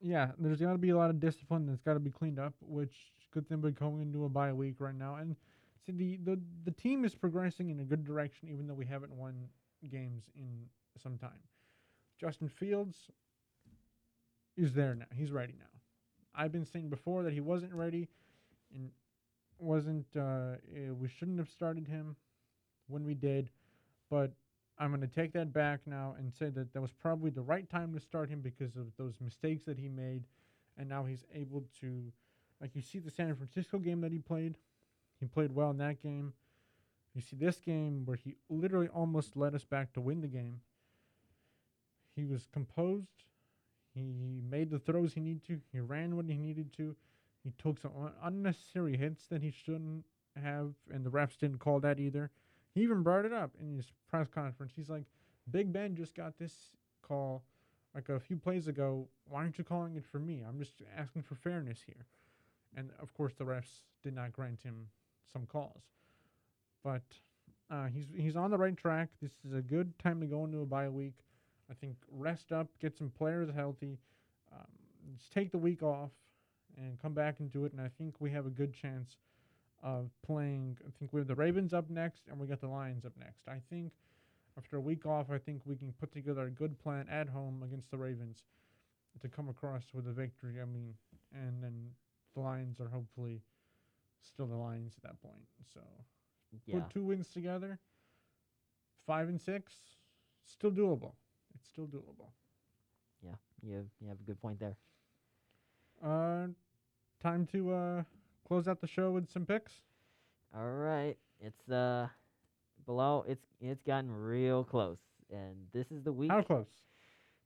yeah, there's got to be a lot of discipline that's got to be cleaned up, which good thing we're going into a bye week right now. And see, the, the, the team is progressing in a good direction, even though we haven't won games in some time. Justin Fields is there now. He's ready now. I've been saying before that he wasn't ready and wasn't, uh, eh, we shouldn't have started him when we did, but I'm going to take that back now and say that that was probably the right time to start him because of those mistakes that he made, and now he's able to, like you see the San Francisco game that he played, he played well in that game. You see this game where he literally almost led us back to win the game. He was composed. He made the throws he needed to. He ran when he needed to. He took some unnecessary hits that he shouldn't have, and the refs didn't call that either. He even brought it up in his press conference. He's like, Big Ben just got this call like a few plays ago. Why aren't you calling it for me? I'm just asking for fairness here. And of course, the refs did not grant him some calls. But uh, he's he's on the right track. This is a good time to go into a bye week. I think rest up, get some players healthy, um, just take the week off, and come back and do it. And I think we have a good chance of playing. I think we have the Ravens up next, and we got the Lions up next. I think after a week off, I think we can put together a good plan at home against the Ravens to come across with a victory. I mean, and then the Lions are hopefully still the Lions at that point. So Yeah. put two wins together, five and six, still doable. It's still doable. Yeah. You have, you have a good point there. Uh, time to uh close out the show with some picks. All right. It's uh below it's it's gotten real close. And this is the week How close?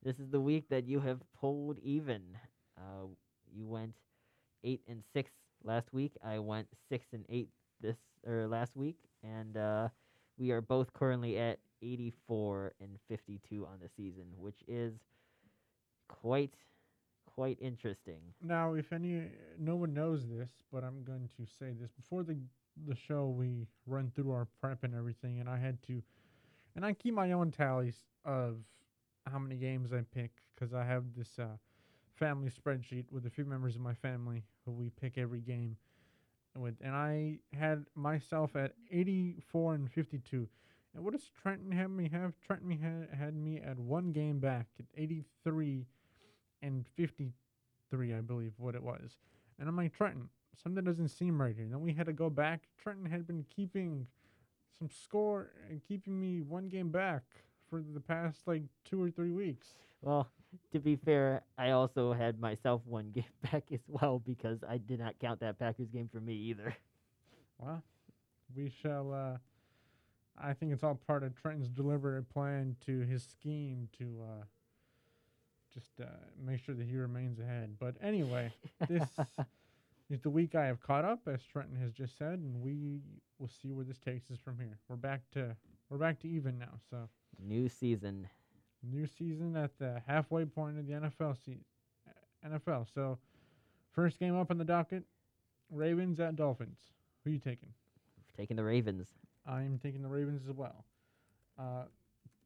this is the week that you have pulled even. Uh you went 8 and 6 last week. I went 6 and 8 this or last week and uh we are both currently at 84 and 52 on the season, which is quite quite interesting. Now, if any, no one knows this, but I'm going to say this before the the show. We run through our prep and everything, and I had to, and I keep my own tallies of how many games I pick because I have this uh, family spreadsheet with a few members of my family who we pick every game with, and I had myself at 84 and 52. And what does Trenton have me have? Trenton had, had me at one game back at 83 and 53, I believe, what it was. And I'm like, Trenton, something doesn't seem right here. And then we had to go back. Trenton had been keeping some score and keeping me one game back for the past like two or three weeks. Well, to be fair, I also had myself one game back as well because I did not count that Packers game for me either. Well, we shall. Uh, I think it's all part of Trenton's deliberate plan to his scheme to uh, just uh, make sure that he remains ahead. But anyway, this is the week I have caught up, as Trenton has just said, and we will see where this takes us from here. We're back to we're back to even now. So New season. new season at the halfway point of the NFL se- NFL. So first game up on the docket: Ravens at Dolphins. Who are you taking? Taking the Ravens. I am taking the Ravens as well. Uh,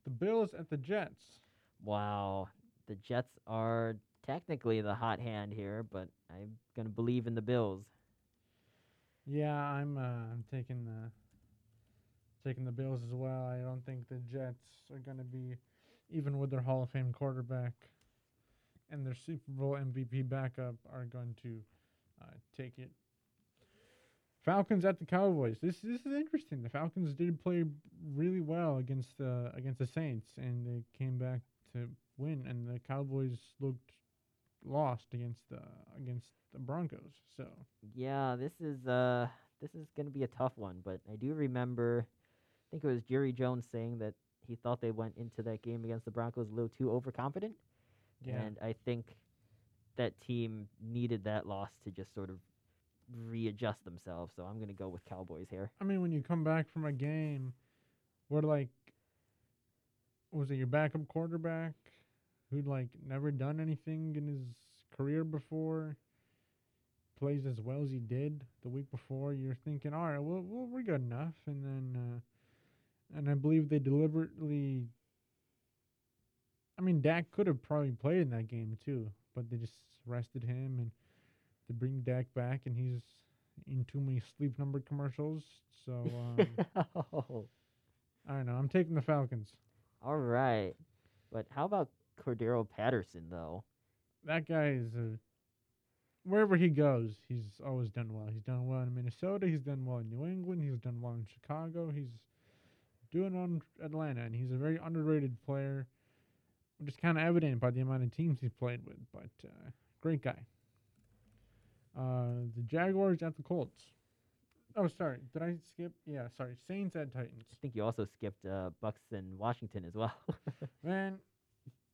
the Bills at the Jets. Wow. The Jets are technically the hot hand here, but I'm to believe in the Bills. Yeah, I'm. Uh, I'm taking the taking the Bills as well. I don't think the Jets are to be even with their Hall of Fame quarterback and their Super Bowl MVP backup are going to uh, take it. Falcons at the Cowboys. This this is interesting. The Falcons did play really well against the against the Saints, and they came back to win. And the Cowboys looked lost against the against the Broncos. So Yeah, this is uh this is gonna be a tough one, but I do remember I think it was Jerry Jones saying that he thought they went into that game against the Broncos a little too overconfident. Yeah. And I think that team needed that loss to just sort of readjust themselves. So I'm gonna go with Cowboys here. I mean, when you come back from a game where like was it your backup quarterback who'd like never done anything in his career before plays as well as he did the week before, you're thinking, all right, well, well we're good enough, and then uh, and I believe they deliberately. I mean, Dak could have probably played in that game too, but they just rested him and to bring Dak back, and he's in too many sleep number commercials. So um, Oh, I don't know. I'm taking the Falcons. All right. But how about Cordarrelle Patterson though? That guy is a. Wherever he goes, he's always done well. He's done well in Minnesota. He's done well in New England. He's done well in Chicago. He's doing on Atlanta, and he's a very underrated player, which is kind of evident by the amount of teams he's played with. But uh, great guy. Uh, the Jaguars at the Colts. Oh, sorry. Did I skip? Yeah, sorry. Saints at Titans. I think you also skipped uh, Bucks and Washington as well. Man,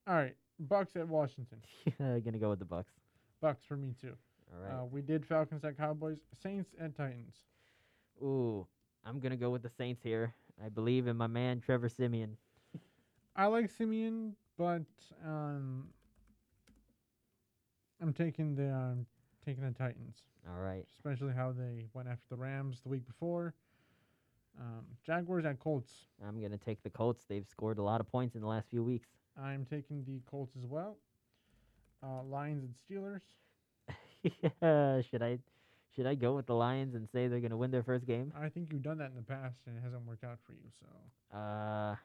all right. Bucks at Washington. Yeah, gonna go with the Bucks. Bucks for me too. All right. Uh, we did Falcons at Cowboys, Saints at Titans. Ooh, I'm gonna go with the Saints here. I believe in my man Trevor Siemian. I like Siemian, but um, I'm taking the um, taking the Titans, All right. especially how they went after the Rams the week before. Um, Jaguars at Colts. I'm gonna take the Colts. They've scored a lot of points in the last few weeks. I'm taking the Colts as well. Uh, Lions and Steelers. yeah, should I should I go with the Lions and say they're gonna win their first game? I think you've done that in the past and it hasn't worked out for you. So Uh,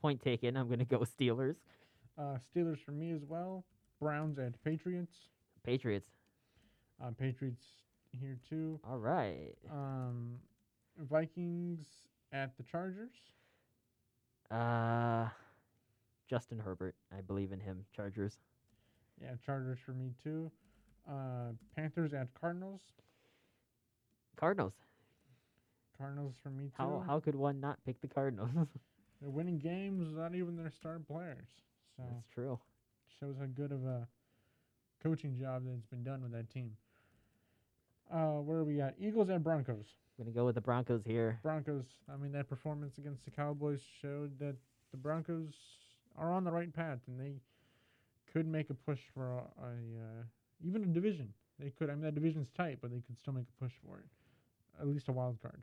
point taken. I'm gonna go Steelers. uh, Steelers for me as well. Browns and Patriots. Patriots. Uh, Patriots here too. All right. Um, Vikings at the Chargers. Uh, Justin Herbert. I believe in him. Chargers. Yeah, Chargers for me too. Uh, Panthers at Cardinals. Cardinals. Cardinals for me too. How how could one not pick the Cardinals? They're winning games without even their star players. So That's true. shows how good of a coaching job that's been done with that team. Uh, where are we at? Eagles and Broncos. I'm gonna go with the Broncos here. Broncos. I mean, that performance against the Cowboys showed that the Broncos are on the right path, and they could make a push for a, a uh, even a division. They could. I mean, that division's tight, but they could still make a push for it, at least a wild card.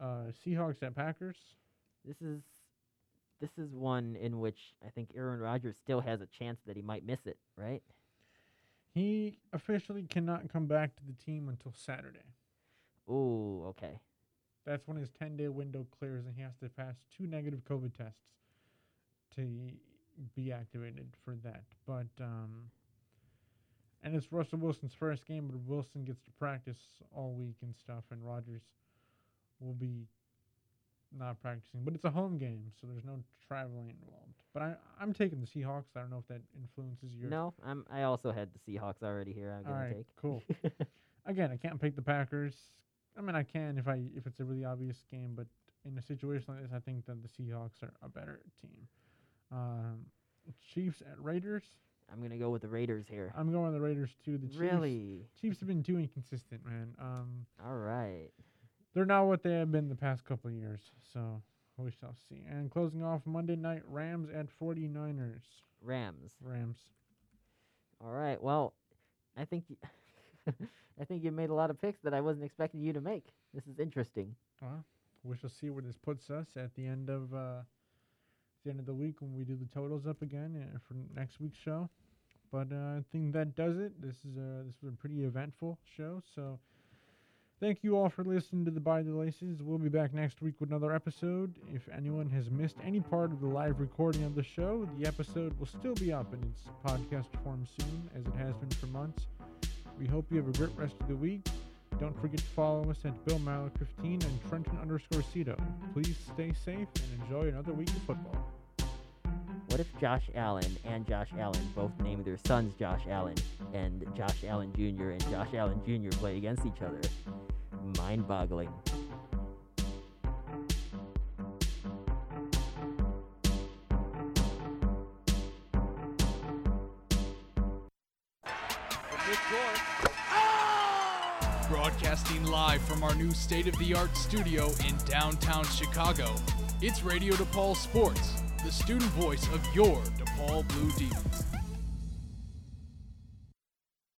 Uh, Seahawks at Packers. This is this is one in which I think Aaron Rodgers still has a chance that he might miss it. Right? He officially cannot come back to the team until Saturday. Ooh. Okay. That's when his 10 day window clears and he has to pass two negative COVID tests to be activated for that. But, um, and it's Russell Wilson's first game, but Wilson gets to practice all week and stuff, and Rodgers will be not practicing. But it's a home game, so there's no traveling involved. But I, I'm taking the Seahawks. I don't know if that influences your. No, I'm. I also had the Seahawks already here. I'm All gonna right, take. cool. Again, I can't pick the Packers. I mean, I can if I if it's a really obvious game, but in a situation like this, I think that the Seahawks are a better team. Um, Chiefs at Raiders. I'm gonna go with the Raiders here. I'm going with the Raiders too. The Chiefs, really? Chiefs have been too inconsistent, man. Um, All right. They're not what they have been the past couple of years. So we shall see. And closing off Monday night, Rams at 49ers. Rams. Rams. All right. Well, I think y- I think you made a lot of picks that I wasn't expecting you to make. This is interesting. Well, we shall see where this puts us at the end of uh, the end of the week when we do the totals up again uh, for next week's show. But uh, I think that does it. This is a this was a pretty eventful show. So thank you all for listening to the By the Laces. We'll be back next week with another episode. If anyone has missed any part of the live recording of the show, the episode will still be up in its podcast form soon, as it has been for months. We hope you have a great rest of the week. Don't forget to follow us at Bill Malik 15 and Trenton underscore Cito. Please stay safe and enjoy another week of football. What if Josh Allen and Josh Allen both named their sons Josh Allen, and Josh Allen Jr. and Josh Allen Jr. play against each other? Mind boggling. Broadcasting live from our new state of the art studio in downtown Chicago, it's Radio DePaul Sports, the student voice of your DePaul Blue Demons.